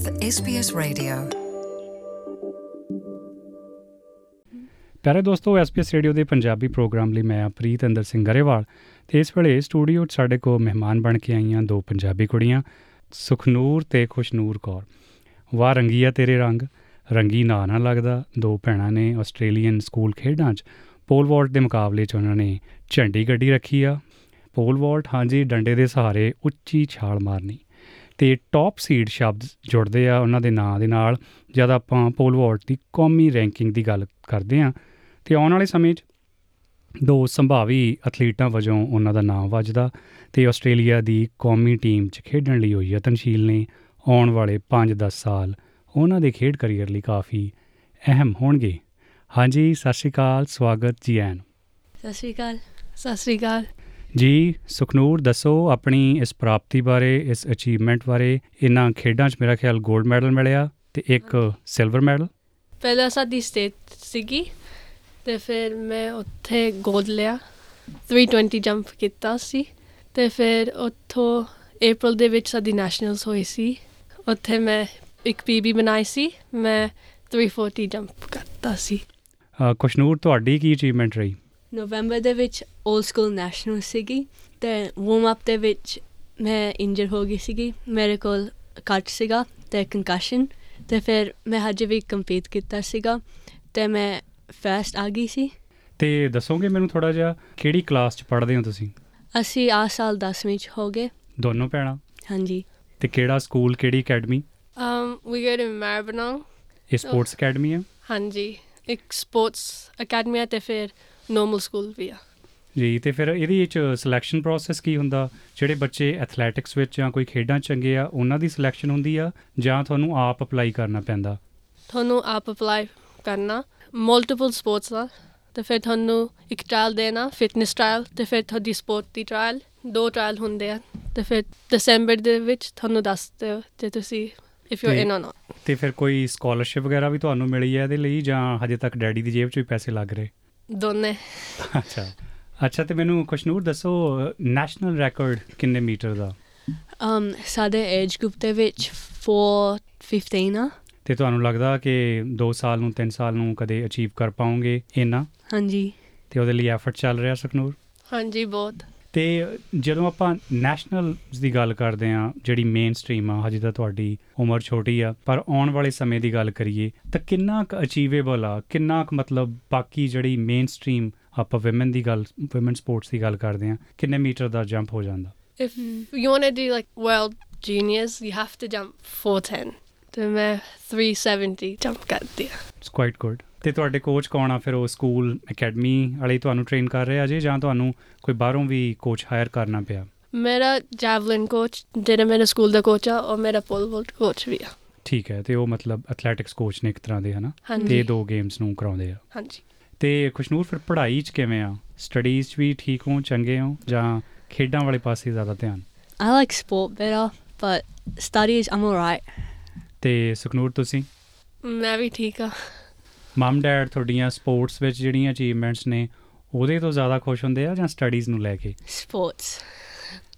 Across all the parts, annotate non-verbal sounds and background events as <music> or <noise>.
with SBS Radio. ਪਿਆਰੇ ਦੋਸਤੋ SPS radio ਦੇ ਪੰਜਾਬੀ ਪ੍ਰੋਗਰਾਮ ਲਈ ਮੈਂ ਪ੍ਰੀਤ ਅੰਦਰ ਸਿੰਘ ਗਰੇਵਾਲ ਤੇ ਇਸ ਵੇਲੇ ਸਟੂਡੀਓ 'ਚ ਸਾਡੇ ਕੋਲ ਮਹਿਮਾਨ ਬਣ ਕੇ ਆਈਆਂ ਦੋ ਪੰਜਾਬੀ ਕੁੜੀਆਂ, ਸੁਖਨੂਰ ਤੇ ਖੁਸ਼ਨੂਰ ਕੌਰ। ਵਾਹ ਰੰਗੀਆ ਤੇਰੇ ਰੰਗ। ਰੰਗੀ ਨਾਂ ਨਾ ਲੱਗਦਾ। ਦੋ ਭੈਣਾਂ ਨੇ ਆਸਟ੍ਰੇਲੀਅਨ ਸਕੂਲ ਖੇਡਾਂ 'ਚ ਪੋਲ ਵਾਲਟ ਦੇ ਮੁਕਾਬਲੇ 'ਚ ਉਹਨਾਂ ਨੇ ਝੰਡੀ ਗੱਡੀ ਰੱਖੀ ਆ। ਪੋਲ ਵਾਲਟ, ਹਾਂਜੀ, ਡੰਡੇ ਦੇ ਸਹਾਰੇ ਉੱਚੀ ਛਾਲ ਮਾਰਨੀ। ਤੇ ਟੌਪ ਸੀਡ ਸ਼ਬਦ ਜੁੜਦੇ ਆ ਉਹਨਾਂ ਦੇ ਨਾਂ ਦੇ ਨਾਲ। ਜਦ ਆਪਾਂ ਪੋਲ ਵਾਲਟ ਦੀ ਕੌਮੀ ਰੈਂਕਿੰਗ ਦੀ ਗੱਲ ਕਰਦੇ ਆ ਤੇ ਆਉਣ ਵਾਲੇ ਸਮੇਂ 'ਚ ਦੋ ਸੰਭਾਵੀ ਐਥਲੀਟਾਂ ਵਜੋਂ ਉਹਨਾਂ ਦਾ ਨਾਮ ਵੱਜਦਾ ਤੇ ਆਸਟ੍ਰੇਲੀਆ ਦੀ ਕੌਮੀ ਟੀਮ 'ਚ ਖੇਡਣ ਲਈ ਹੋਈ ਯਤਨਸ਼ੀਲ ਨੇ। ਆਉਣ ਵਾਲੇ 5-10 ਸਾਲ ਉਹਨਾਂ ਦੇ ਖੇਡ ਕੈਰੀਅਰ ਲਈ ਕਾਫੀ ਅਹਿਮ ਹੋਣਗੇ। ਹਾਂਜੀ, ਸਤਿ ਸ਼੍ਰੀ ਅਕਾਲ, ਸਵਾਗਤ ਜੀ ਆਇਆਂ ਨੂੰ ਸਤਿ ਸ਼੍ਰੀ ਅਕਾਲ, ਸਤਿ ਸ਼੍ਰੀ ਅਕਾਲ। ਜੀ ਸੁਖਨੂਰ ਦੱਸੋ ਆਪਣੀ ਇਸ ਪ੍ਰਾਪਤੀ ਬਾਰੇ ਇਸ ਅਚੀਵਮੈਂਟ ਬਾਰੇ ਇਹਨਾਂ ਖੇਡਾਂ 'ਚ ਮੇਰਾ ਖਿਆਲ 골ਡ ਮੈਡਲ ਮਿਲਿਆ ਤੇ ਇੱਕ ਸਿਲਵਰ ਮੈਡਲ ਪਹਿਲਾਂ ਸਾਡੀ ਸਟੇਟ ਸੀਗੀ ਤੇ ਫਿਰ ਮੈਂ ਉੱਥੇ 골ਡ ਲਿਆ 320 ਜੰਪ ਕੀਤਾ ਸੀ ਤੇ ਫਿਰ ਉੱਥੋਂ April ਦੇ ਵਿੱਚ ਸਾਡੀ ਨੈਸ਼ਨਲਸ ਹੋਈ ਸੀ। ਉੱਥੇ ਮੈਂ ਇੱਕ ਪੀਬੀ ਬਣਾਈ ਸੀ ਮੈਂ 340 ਜੰਪ ਕਰਤਾ ਸੀ। ਅ, ਖੁਸ਼ਨੂਰ ਤੁਹਾਡੀ ਕੀ ਅਚੀਵਮੈਂਟ ਰਹੀ? ਨਵੰਬਰ ਦੇ ਵਿੱਚ 올ਡ ਸਕੂਲ ਨੈਸ਼ਨਲ ਸੀਗੀ ਤੇ ਵਾਰਮ ਅਪ ਦੇ ਵਿੱਚ ਮੈਂ ਇੰਜਰ ਹੋ ਗਈ ਸੀਗੀ ਮੇਰੇ ਕੋਲ ਕੱਟ ਸੀਗਾ ਤੇ ਕੰਕਸ਼ਨ ਤੇ ਫਿਰ ਮੈਂ ਹਜੇ ਵੀ ਕੰਪੀਟ ਕੀਤਾ ਸੀਗਾ ਤੇ ਮੈਂ ਫਸਟ ਆ ਗਈ ਸੀ। ਤੇ ਦੱਸੋਗੇ ਮੈਨੂੰ ਥੋੜਾ ਜਿਹਾ ਕਿਹੜੀ ਕਲਾਸ 'ਚ ਪੜ੍ਹਦੇ ਹੋ ਤੁਸੀਂ? ਅਸੀਂ ਆ ਸਾਲ 10ਵੀਂ ਚ ਹੋ ਗਏ। ਦੋਨੋਂ ਭੈਣਾਂ? ਹਾਂਜੀ। ਤੇ ਕਿਹੜਾ ਸਕੂਲ ਕਿਹੜੀ academy um we go to Maribyrnong. ਇਹ ਸਪੋਰਟਸ ਅਕੈਡਮੀ ਹੈ ਹਾਂਜੀ। ਇੱਕ ਸਪੋਰਟਸ ਅਕੈਡਮੀ ਹੈ ਤੇ ਫਿਰ ਨਾਰਮਲ ਸਕੂਲ ਵੀ ਆ। ਜੀ ਤੇ ਫਿਰ ਇਹਦੇ ਵਿੱਚ ਸਿਲੈਕਸ਼ਨ ਪ੍ਰੋਸੈਸ ਕੀ ਹੁੰਦਾ? ਜਿਹੜੇ ਬੱਚੇ ਐਥਲੈਟਿਕਸ ਵਿੱਚ ਜਾਂ ਕੋਈ ਖੇਡਾਂ ਚੰਗੇ ਆ ਉਹਨਾਂ ਦੀ ਸਿਲੈਕਸ਼ਨ ਹੁੰਦੀ ਆ ਜਾਂ ਤੁਹਾਨੂੰ ਆਪ ਅਪਲਾਈ ਕਰਨਾ ਪੈਂਦਾ? ਤੁਹਾਨੂੰ ਆਪ ਅਪਲਾਈ ਕਰਨਾ ਮਲਟੀਪਲ ਸਪੋਰਟਸ ਦਾ। ਤੇ ਫਿਰ ਤੁਹਾਨੂੰ ਇੱਕ ਟ੍ਰਾਇਲ ਦੇਣਾ ਫਿਟਨੈਸ ਟ੍ਰਾਇਲ ਤੇ ਫਿਰ ਤੁਹਾਡੀ ਸਪੋਰਟ ਦੀ ਟ੍ਰਾਇਲ ਦੋ ਟ੍ਰਾਇਲ ਹੁੰਦੇ ਆ। ਤੇ ਫਿਰ ਦਸੰਬਰ ਦੇ ਵਿੱਚ ਤੁਹਾਨੂੰ ਦੱਸਦੇ ਜੇ ਤੁਸੀਂ ਇਫ ਯੂ ਤੇ- ਇਨ অর ਨਾਟ ਤੇ ਫਿਰ ਕੋਈ ਸਕਾਲਰਸ਼ਿਪ ਵਗੈਰਾ ਵੀ ਤੁਹਾਨੂੰ ਮਿਲੀ ਹੈ ਇਹਦੇ ਲਈ ਜਾਂ ਹਜੇ ਤੱਕ ਡੈਡੀ ਦੀ ਜੇਬ 'ਚ ਵੀ ਪੈਸੇ ਲੱਗ ਰਹੇ? ਦੋਨੇ। ਅੱਛਾ। ਅੱਛਾ ਤੇ ਮੈਨੂੰ ਖੁਸ਼ਨੂਰ ਦੱਸੋ ਨੈਸ਼ਨਲ ਰੈਕੋਰਡ ਕਿੰਨੇ ਮੀਟਰ ਦਾ? um ਸਾਡੇ ਏਜ ਗਰੁੱਪ ਦੇ ਵਿੱਚ 415 ਆ। ਤੇ ਤੁਹਾਨੂੰ ਲੱਗਦਾ ਕਿ 2 ਸਾਲ ਨੂੰ 3 ਸਾਲ ਨੂੰ ਕਦੇ ਅਚੀਵ ਕਰ ਪਾਓਗੇ ਇੰਨਾ ਹਾਂਜੀ। ਤੇ ਉਹਦੇ ਲਈ ਐਫਰਟ ਚੱਲ ਰਿਹਾ ਸੁਖਨੂਰ? ਹਾਂਜੀ ਬਹੁਤ। ਤੇ ਜਦੋਂ ਆਪਾਂ ਨੈਸ਼ਨਲ ਦੀ ਗੱਲ ਕਰਦੇ ਆ ਜਿਹੜੀ ਮੇਨ ਸਟ੍ਰੀਮ ਆ ਹਜੇ ਤਾਂ ਤੁਹਾਡੀ ਉਮਰ ਛੋਟੀ ਆ ਪਰ ਆਉਣ ਵਾਲੇ ਸਮੇਂ ਦੀ ਗੱਲ ਕਰੀਏ ਤਾਂ ਕਿੰਨਾ ਕੁ ਅਚੀਵੇਬਲ ਆ ਕਿੰਨਾ ਕੁ ਮਤਲਬ ਬਾਕੀ ਜਿਹੜੀ ਮੇਨ ਸਟ੍ਰੀਮ ਆਪਾਂ ਔਮਨ ਦੀ ਗੱਲ ਔਮਨ ਸਪੋਰਟਸ ਦੀ ਗੱਲ ਕਰਦੇ ਆ ਕਿੰਨੇ ਮੀਟਰ ਦਾ ਜੰਪ ਹੋ ਜਾਂਦਾ? If you want to do like world juniors you have to jump 410 ਤੇ ਮੈਂ 370 ਜੰਪ ਕਰਦੀ ਆ ਇਟਸ ਕੁਆਇਟ ਗੁੱਡ ਤੇ ਤੁਹਾਡੇ ਕੋਚ ਕੌਣ ਆ? ਫਿਰ ਉਹ ਸਕੂਲ ਅਕੈਡਮੀ ਵਾਲੇ ਤੁਹਾਨੂੰ ਟ੍ਰੇਨ ਕਰ ਰਹੇ ਆ ਜੇ ਜਾਂ ਤੁਹਾਨੂੰ ਕੋਈ ਬਾਹਰੋਂ ਵੀ ਕੋਚ ਹਾਇਰ ਕਰਨਾ ਪਿਆ? ਮੇਰਾ ਜੈਵਲਿਨ ਕੋਚ ਜਿਹੜਾ ਮੇਰੇ ਸਕੂਲ ਦਾ ਕੋਚ ਆ ਉਹ ਮੇਰਾ ਪੋਲ ਵੋਲਟ ਕੋਚ ਵੀ ਆ। ਠੀਕ ਹੈ ਤੇ ਉਹ ਮਤਲਬ ਐਥਲੈਟਿਕਸ ਕੋਚ ਨੇ ਇੱਕ ਤਰ੍ਹਾਂ ਦੇ ਹਨਾ? ਤੇ ਦੋ ਗੇਮਸ ਨੂੰ ਕਰਾਉਂਦੇ ਆ। ਹਾਂਜੀ। ਤੇ ਖੁਸ਼ਨੂਰ ਫਿਰ ਪੜ੍ਹਾਈ 'ਚ ਕਿਵੇਂ ਆ? ਸਟੱਡੀਜ਼ 'ਚ ਵੀ ਠੀਕ ਹੋ ਚੰਗੇ ਹੋ ਜਾਂ ਖੇਡਾਂ ਵਾਲੇ ਪਾਸੇ ਜ਼ਿਆਦਾ ਧਿਆਨ? I like sport better but studies I'm alright. ਤੇ ਸੁਖਨੂਰ ਤੁਸੀਂ? ਮੈਂ ਵੀ ਠੀਕ ਆ। ਮਮ ਡੈਡ ਤੁਹਾਡੀਆਂ ਸਪੋਰਟਸ ਵਿੱਚ ਜਿਹੜੀਆਂ ਅਚੀਵਮੈਂਟਸ ਨੇ ਉਹਦੇ ਤੋਂ ਜ਼ਿਆਦਾ ਖੁਸ਼ ਹੁੰਦੇ ਆ ਜਾਂ ਸਟੱਡੀਜ਼ ਨੂੰ ਲੈ ਕੇ? Sports.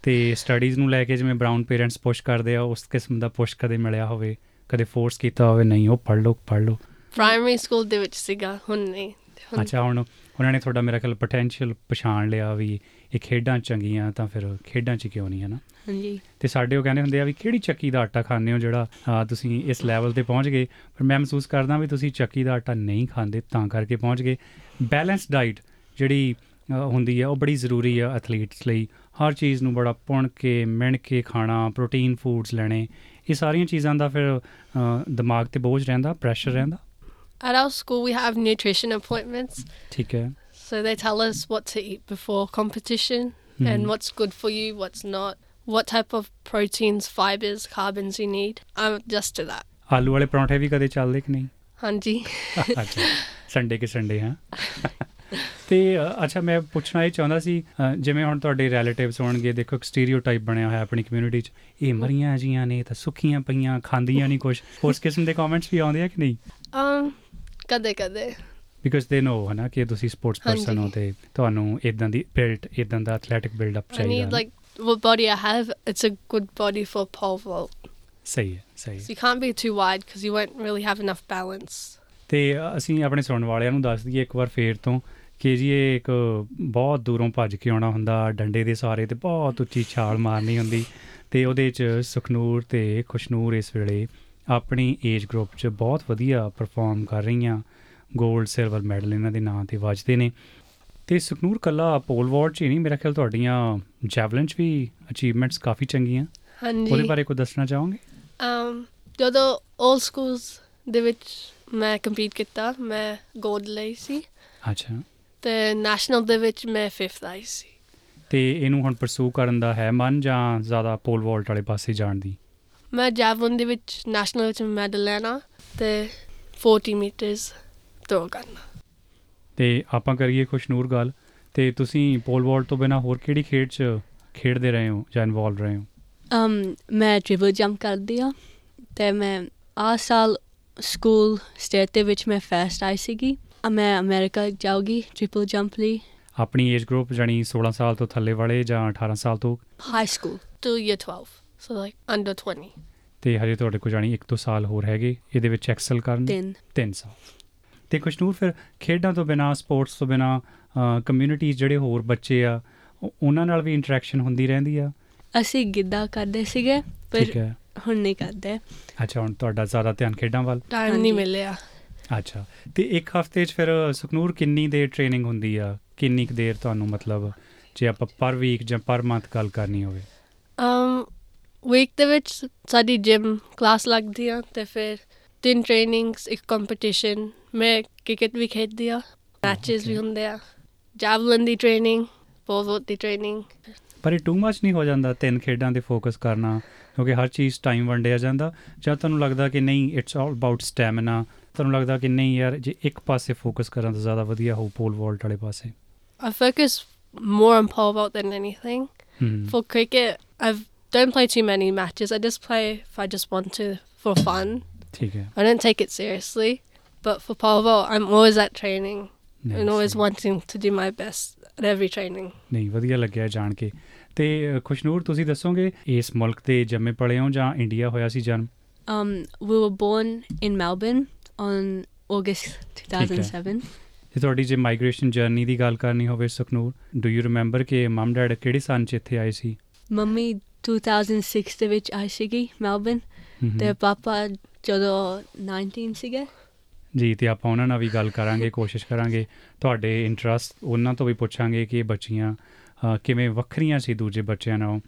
ਤੇ ਸਟੱਡੀਜ਼ ਨੂੰ ਲੈ ਕੇ ਜਿਵੇਂ ਬ੍ਰਾਊਨ ਪੇਰੈਂਟਸ ਪੁਸ਼ ਕਰਦੇ ਆ ਉਸ ਕਿਸਮ ਦਾ ਪੁਸ਼ ਕਦੇ ਮਿਲਿਆ ਹੋਵੇ? ਕਦੇ ਫੋਰਸ ਕੀਤਾ ਹੋਵੇ ਨਹੀਂ ਉਹ ਪੜ੍ਹ ਲਓ ਪੜ੍ਹ ਲਓ। ਪ੍ਰਾਇਮਰੀ ਸਕੂਲ ਦੇ ਵਿੱਚ ਸੀਗਾ ਹੁਣ ਨਹੀਂ। ਅੱਛਾ ਹੁਣ ਉਹਨਾਂ ਨੇ ਤੁਹਾਡਾ ਮੇਰਾ ਖਿਆਲ ਪੋਟੈਂਸ਼ੀਅਲ ਪਛਾਣ ਲਿਆ ਵੀ ਇਹ ਖੇਡਾਂ ਚੰਗੀਆਂ ਤਾਂ ਫਿਰ ਖੇਡਾਂ 'ਚ ਕਿਉਂ ਨਹੀਂ ਹੈ ਨਾ? ਹਾਂਜੀ। ਤੇ ਸਾਡੇ ਉਹ ਕਹਿੰਦੇ ਹੁੰਦੇ ਆ ਵੀ ਕਿਹੜੀ ਚੱਕੀ ਦਾ ਆਟਾ ਖਾਂਦੇ ਹੋ ਜਿਹੜਾ ਤੁਸੀਂ ਇਸ ਲੈਵਲ ਤੇ ਪਹੁੰਚ ਗਏ? ਪਰ ਮੈਂ ਮਹਿਸੂਸ ਕਰਦਾ ਵੀ ਤੁਸੀਂ ਚੱਕੀ ਦਾ ਆਟਾ ਨਹੀਂ ਖਾਂਦੇ ਤਾਂ ਕਰਕੇ ਪਹੁੰਚ ਗਏ। ਬੈਲੈਂਸ ਡਾਈਟ ਜਿਹੜੀ ਹੁੰਦੀ ਆ ਉਹ ਬੜੀ ਜ਼ਰੂਰੀ ਆ ਐਥਲੀਟਸ ਲਈ। ਹਰ ਚੀਜ਼ ਨੂੰ ਬੜਾ ਪੁਣ ਕੇ ਮਿਣ ਕੇ ਖਾਣਾ ਪ੍ਰੋਟੀਨ ਫੂਡਸ ਲੈਣੇ ਇਹ ਸਾਰੀਆਂ ਚੀਜ਼ਾਂ ਦਾ ਫਿਰ ਦਿਮਾਗ ਤੇ ਬੋਝ ਰਹਿੰਦਾ ਪ੍ਰੈਸ਼ਰ ਰਹਿੰਦਾ। at our school we have nutrition appointments ਠੀਕ ਹੈ so they tell us what to eat before competition hmm, and what's good for you what's not what type of proteins fibers carbons you need i'm just to that ਆਲੂ ਵਾਲੇ ਪਰੌਂਠੇ ਵੀ ਕਦੇ ਚੱਲਦੇ ਕਿ ਨਹੀਂ ਹਾਂਜੀ ਅੱਛਾ ਸੰਡੇ ਕੇ ਸੰਡੇ ਹਾਂ ਤੇ ਅ, ਅੱਛਾ ਮੈਂ ਪੁੱਛਣਾ ਇਹ ਚਾਹੁੰਦਾ ਸੀ ਅ, ਜਿਵੇਂ ਹੁਣ ਤੁਹਾਡੇ ਰਿਲੇਟਿਵਸ ਹੋਣਗੇ ਦੇਖੋ ਇੱਕ ਸਟੀਰੀਓਟਾਈਪ ਬਣਿਆ ਹੋਇਆ ਆਪਣੀ ਕਮਿਊਨਿਟੀ 'ਚ ਇਹ ਮਰੀਆਂ ਜੀਆਂ ਨੇ ਤਾਂ ਸੁੱਖੀਆਂ ਪਈਆਂ ਖਾਂਦੀਆਂ ਨਹੀਂ ਕੁਝ ਉਸ ਕਿਸਮ ਦੇ ਕਮੈਂਟਸ ਵੀ ਆਉਂਦੇ ਆ ਕਿ ਨਹੀਂ um ਕਦੇ ਕਦੇ ਬਿਕਾਜ਼ ਦੇ ਨੋ ਹਨਾ ਕਿ ਤੁਸੀਂ ਸਪੋਰਟਸ ਪਰਸਨ ਹੋ। ਤੇ ਤੁਹਾਨੂੰ ਇਦਾਂ ਦੀ ਬਿਲਡ ਇਦਾਂ ਦਾ ਐਥਲੈਟਿਕ ਬਿਲਡ ਅਪ i ਚਾਹੀਦਾ need ਹੈ। like what body i have it's a good body for pole vault ਸਹੀ ਹੈ ਸਹੀ So you can't be too wide because you won't really have enough balance. ਤੇ ਅਸੀਂ ਆਪਣੇ ਸੁਣਨ ਵਾਲਿਆਂ ਨੂੰ ਦੱਸ ਦਈਏ ਇੱਕ ਵਾਰ ਫੇਰ ਤੋਂ ਕਿ ਜੀ ਇਹ ਇੱਕ ਬਹੁਤ ਦੂਰੋਂ ਭੱਜ ਕੇ ਆਉਣਾ ਹੁੰਦਾ ਡੰਡੇ ਦੇ ਸਾਰੇ ਤੇ ਬਹੁਤ ਉੱਚੀ ਛਾਲ ਮਾਰਨੀ ਹੁੰਦੀ ਤੇ ਉਹਦੇ 'ਚ ਸੁਖਨੂਰ ਤੇ ਖੁਸ਼ਨੂਰ ਇਸ ਵੇਲੇ ਆਪਣੀ ਏਜ ਗਰੁੱਪ 'ਚ ਬਹੁਤ ਵਧੀਆ ਪਰਫਾਰਮ ਕਰ ਰਹੀਆਂ। 골ਡ ਸਿਲਵਰ ਮੈਡਲ ਇਹਨਾਂ ਦੇ ਨਾਂ ਤੇ ਵੱਜਦੇ ਨੇ। ਤੇ ਸੁਖਨੂਰ ਕੱਲਾ ਪੋਲ ਵਾਰਡ 'ਚ ਹੀ ਨਹੀਂ ਮੇਰਾ ਖਿਆਲ ਤੁਹਾਡੀਆਂ ਜੈਵਲਿਨ 'ਚ ਵੀ ਅਚੀਵਮੈਂਟਸ ਕਾਫੀ ਚੰਗੀਆਂ। ਹਾਂਜੀ। ਉਹਦੇ ਬਾਰੇ ਕੁਝ ਦੱਸਣਾ ਚਾਹੋਗੇ? ਅਮ ਜਦੋਂ 올 ਸਕੂਲਸ ਦੇ ਵਿੱਚ ਮੈਂ ਕੰਪੀਟ ਕੀਤਾ ਮੈਂ ਗੋਲਡ ਲਈ ਸੀ। ਅੱਛਾ। ਤੇ ਨੈਸ਼ਨਲ ਦੇ ਵਿੱਚ ਮੈਂ 5th ਆਈ ਸੀ। ਤੇ ਇਹਨੂੰ ਹੁਣ ਪਰਸੂ ਕਰਨ ਦਾ ਹੈ ਮਨ ਜਾਂ ਜ਼ਿਆਦਾ ਪੋਲ ਵਾਲਟ ਵਾਲੇ ਪਾਸੇ ਜਾਣ ਦੀ? ਮੈਂ ਜੈਵਲਿਨ ਦੇ ਵਿੱਚ ਨੈਸ਼ਨਲ ਵਿੱਚ ਮੈਡਲ ਲੈਣਾ ਤੇ 40 ਮੀਟਰਸ ਥਰੋ ਕਰਨਾ। ਤੇ ਆਪਾਂ ਕਰੀਏ ਖੁਸ਼ਨੂਰ ਗੱਲ ਤੇ ਤੁਸੀਂ ਪੋਲ ਵਾਲਟ ਤੋਂ ਬਿਨਾ ਹੋਰ ਕਿਹੜੀ ਖੇਡ 'ਚ ਖੇਡਦੇ ਰਹੇ ਹੋ ਜਾਂ ਇਨਵੋਲਵ ਰਹੇ ਹੋ? um ਮੈਂ ਟ੍ਰਿਪਲ ਜੰਪ ਕਰਦੀ ਆ ਤੇ ਮੈਂ ਆ ਸਾਲ ਸਕੂਲ ਸਟੇਟ ਦੇ ਵਿੱਚ ਮੈਂ ਫਸਟ ਆਈ ਸੀਗੀ। ਮੈਂ ਅਮਰੀਕਾ ਜਾਊਗੀ ਟ੍ਰਿਪਲ ਜੰਪ ਲਈ। ਆਪਣੀ ਏਜ ਗਰੁੱਪ ਜਾਨੀ 16 ਸਾਲ ਤੋਂ ਥੱਲੇ ਵਾਲੇ ਜਾਂ 18 ਸਾਲ ਤੋਂ high school to year 12 so like under 20 ਤੇ ਹਜੇ ਤੁਹਾਡੇ ਕੋਲ ਜਾਨੀ 1-2 ਸਾਲ ਹੋਰ ਹੈਗੇ ਇਹਦੇ ਵਿੱਚ ਐਕਸਲ ਕਰਨ ਤਿੰਨ। 3 ਸਾਲ। ਤੇ ਖੁਸ਼ਨੂਰ ਫਿਰ ਖੇਡਾਂ ਤੋਂ ਬਿਨਾ ਸਪੋਰਟਸ ਤੋਂ ਬਿਨਾ ਕਮਿਊਨਿਟੀਜ਼ ਜਿਹੜੇ ਹੋਰ ਬੱਚੇ ਆ ਉਹ- ਉਹਨਾਂ ਨਾਲ ਵੀ ਇੰਟਰੈਕਸ਼ਨ ਹੁੰਦੀ ਰਹਿੰਦੀ ਆ? ਅਸੀਂ ਗਿੱਧਾ ਕਰਦੇ ਸੀਗੇ ਪਰ ਹੁਣ ਨਹੀਂ ਕਰਦੇ। ਅੱਛਾ ਹੁਣ ਤੁਹਾਡਾ ਜ਼ਿਆਦਾ ਧਿਆਨ ਖੇਡਾਂ ਵੱਲ? ਟਾਈਮ। ਨਹੀਂ ਮਿਲਿਆ। ਅੱਛਾ ਤੇ ਇੱਕ ਹਫ਼ਤੇ 'ਚ ਫਿਰ ਸੁਖਨੂਰ ਕਿੰਨੀ ਦੇਰ ਟ੍ਰੇਨਿੰਗ ਹੁੰਦੀ ਆ? ਕਿੰਨੀ ਕੁ ਦੇਰ ਤੁਹਾਨੂੰ ਮਤਲਬ ਜੇ ਆਪਾਂ ਪਰ ਵੀਕ ਜਾਂ ਪਰ ਮੰਥ ਗੱਲ ਕਰਨੀ ਹੋਵੇ? um ਵੀਕ ਦੇ ਵਿੱਚ ਸਾਡੀ ਜਿਮ ਕਲਾਸ ਲੱਗਦੀ ਆ ਤੇ ਫਿਰ ਤਿੰਨ ਟ੍ਰੇਨਿੰਗਸ ਇੱਕ ਕੰਪੀਟੀਸ਼ਨ ਮੈਂ ਕ੍ਰਿਕਟ ਵੀ ਖੇਡਦੀ ਆ ਮੈਚਸ ਵੀ. ਹੁੰਦੇ ਆ ਜੈਵਲਿਨ ਦੀ ਟ੍ਰੇਨਿੰਗ ਪੋਲਵੋਟ ਦੀ ਟ੍ਰੇਨਿੰਗ ਪਰ ਇਹ ਟੂ ਮੱਚ ਨਹੀਂ ਹੋ ਜਾਂਦਾ ਤਿੰਨ ਖੇਡਾਂ ਤੇ ਫੋਕਸ ਕਰਨਾ ਕਿਉਂਕਿ ਹਰ ਚੀਜ਼ ਟਾਈਮ ਵੰਡਿਆ ਜਾਂਦਾ। ਜਾਂ ਤੁਹਾਨੂੰ ਲੱਗਦਾ ਕਿ ਨਹੀਂ ਇਟਸ ਆਲ ਅਬਾਊਟ ਸਟੈਮਿਨਾ ਤੁਹਾਨੂੰ ਲੱਗਦਾ ਕਿ ਨਹੀਂ ਯਾਰ ਜੇ ਇੱਕ ਪਾਸੇ ਫੋਕਸ ਕਰਾਂ ਤਾਂ ਜ਼ਿਆਦਾ ਵਧੀਆ ਹੋਊ ਪੋਲ ਵਾਲਟ ਵਾਲੇ ਪਾਸੇ। I focus more on pole vault than anything. ਹੂੰ। For cricket, I don't play too many matches. I just play if I just want to for fun. ਠੀਕ ਹੈ I don't take it seriously. But for pole vault, I'm always at training and always wanting to do my best at every training. ਨਹੀਂ ਵਧੀਆ ਲੱਗਿਆ ਜਾਣ ਕੇ ਤੇ ਖੁਸ਼ਨੂਰ ਤੁਸੀਂ ਦੱਸੋਗੇ ਇਸ ਮੁਲਕ ਦੇ ਜੰਮੇ ਪਲੇ ਹੋ ਜਾਂ ਇੰਡੀਆ ਹੋਇਆ ਸੀ ਜਨਮ um we were born in Melbourne on August 2007 ਜੇ ਤੁਹਾਡੀ ਜੇ ਮਾਈਗ੍ਰੇਸ਼ਨ ਜਰਨੀ ਦੀ ਗੱਲ ਕਰਨੀ ਹੋਵੇ ਸੁਖਨੂਰ ਡੂ ਯੂ ਰਿਮੈਂਬਰ ਕਿ ਮਮ ਡੈਡ ਕਿਹੜੇ ਸਾਲ 'ਚ ਇੱਥੇ ਆਏ ਸੀ ਮੰਮੀ 2006 ਦੇ ਵਿੱਚ ਆਈ ਸੀਗੀ ਮੈਲਬਨ ਤੇ ਪਾਪਾ ਜਦੋਂ 19 ਸੀਗੇ ਜੀ ਤੇ ਆਪਾਂ ਉਹਨਾਂ ਨਾਲ ਵੀ ਗੱਲ ਕਰਾਂਗੇ ਕੋਸ਼ਿਸ਼ ਕਰਾਂਗੇ ਤੁਹਾਡੇ ਇੰਟਰਸਟ ਉਹਨਾਂ ਤੋਂ ਵੀ ਪੁੱਛਾਂਗੇ ਕਿ ਇਹ ਬੱਚੀਆਂ ਕਿਵੇਂ ਵੱਖਰੀਆਂ ਸੀ ਦੂਜੇ ਬੱਚਿਆਂ ਨਾਲੋਂ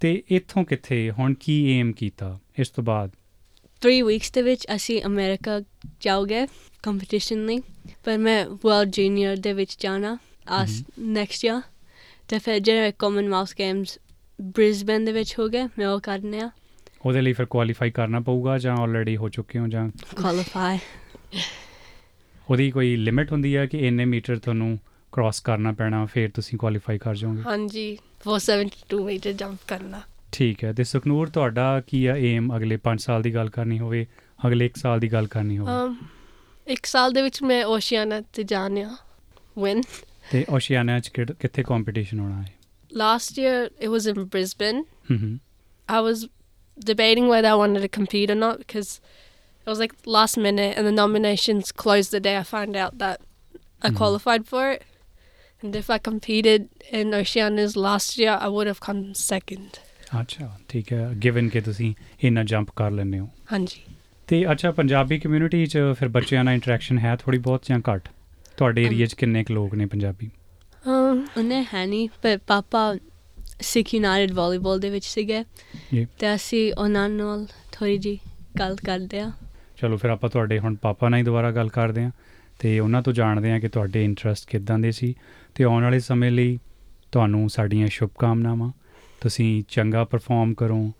ਤੇ ਇੱਥੋਂ ਕਿੱਥੇ ਹੁਣ ਕੀ ਏਮ ਕੀਤਾ ਇਸ ਤੋਂ ਬਾਅਦ 3 ਵੀਕਸ ਦੇ ਵਿੱਚ ਅਸੀਂ ਅਮਰੀਕਾ ਜਾਓਗੇ ਕੰਪੀਟੀਸ਼ਨ ਲਈ ਪਰ ਮੈਂ ਵਰਲਡ ਜੂਨੀਅਰ ਦੇ ਵਿੱਚ ਜਾਣਾ ਆਸ ਨੈਕਸਟ ਈਅਰ ਤੇ ਫਿਰ ਜਿਹੜੇ ਕਾਮਨਵੈਲਥ ਗੇਮਸ ਬ੍ਰਿਸਬਨ ਦੇ ਵਿੱਚ ਹੋ ਗਏ ਮੈਂ ਉਹ ਕਰਨੇ ਆ ਉਹਦੇ ਲਈ ਫਿਰ ਕੁਆਲੀਫਾਈ ਕਰਨਾ ਪਊਗਾ ਜਾਂ ਆਲਰੇਡੀ ਹੋ ਚੁੱਕੇ ਹੋ ਜਾਂ? ਕੁਆਲੀਫਾਈ ਉਹਦੀ ਕੋਈ ਲਿਮਿਟ ਹੁੰਦੀ ਹੈ ਕਿ ਇੰਨੇ ਮੀਟਰ ਤੁਹਾਨੂੰ ਕ੍ਰਾਸ ਕਰਨਾ ਪੈਣਾ ਫਿਰ ਤੁਸੀਂ ਕੁਆਲੀਫਾਈ ਕਰ ਜਾਓਗੇ? Hanji, 472 meter jump karna. ਠੀਕ ਹੈ ਤੇ ਸੁਖਨੂਰ ਤੁਹਾਡਾ ਕੀ ਆ ਏਮ ਅਗਲੇ 5 ਸਾਲ ਦੀ ਗੱਲ ਕਰਨੀ ਹੋਵੇ ਅਗਲੇ 1 ਸਾਲ ਦੀ ਗੱਲ ਕਰਨੀ ਹੋਵੇ? Um, ਇੱਕ ਸਾਲ ਦੇ ਵਿੱਚ ਮੈਂ ਓਸ਼ੀਆਨਾ ਤੇ ਜਾਣਿਆ win. ਤੇ ਓਸ਼ੀਆਨਾ ਚ ਕਿੱਥੇ ਕੰਪੀਟੀਸ਼ਨ ਹੋਣਾ ਹੈ? Last year it was in Brisbane. ਹੂੰ ਹੂੰ I was debating whether I wanted to compete or not because it was like last minute and the nominations closed the day I found out that I Mhm. qualified for it. And if I competed in Oceania's last year, I would have come second. ਅੱਛਾ ਠੀਕ ਹੈ given ਕਿ ਤੁਸੀਂ ਇੰਨਾ jump ਕਰ ਲੈਂਦੇ ਹੋ Hanji. ਤੇ ਅੱਛਾ ਪੰਜਾਬੀ ਕਮਿਊਨਿਟੀ ਚ ਫਿਰ ਬੱਚਿਆਂ ਨਾਲ ਇੰਟਰੈਕਸ਼ਨ ਹੈ ਥੋੜੀ ਬਹੁਤ ਜਾਂ ਘੱਟ ਤੁਹਾਡੇ ਏਰੀਆ ਚ ਕਿੰਨੇ ਕੁ ਲੋਕ ਨੇ ਪੰਜਾਬੀ Um, ਉਹਨੇ ਹੈ ਨਹੀਂ ਪਰ ਪਾਪਾ ਸਿੱਖ ਯੂਨਾਈਟਿਡ ਵਾਲੀਬਾਲ ਦੇ ਵਿੱਚ ਸੀਗੇ। ਜੀ। ਤੇ ਅਸੀਂ ਉਹਨਾਂ ਨਾਲ ਥੋੜੀ ਜੀ ਗੱਲ ਕਰਦੇ ਆ ਚਲੋ ਫਿਰ ਆਪਾਂ ਤੁਹਾਡੇ ਹੁਣ ਪਾਪਾ ਨਾਲ ਹੀ ਦੁਬਾਰਾ ਗੱਲ ਕਰਦੇ ਹਾਂ। ਤੇ ਉਹਨਾਂ ਤੋਂ ਜਾਣਦੇ ਹਾਂ ਕਿ ਤੁਹਾਡੇ ਇੰਟਰਸਟ ਕਿੱਦਾਂ ਦੇ ਸੀ। ਤੇ ਆਉਣ ਵਾਲੇ ਸਮੇਂ ਲਈ ਤੁਹਾਨੂੰ ਸਾਡੀਆਂ ਸ਼ੁਭ ਕਾਮਨਾਵਾਂ ਤੁਸੀਂ ਚੰਗਾ ਪਰਫਾਰਮ ਕਰੋ।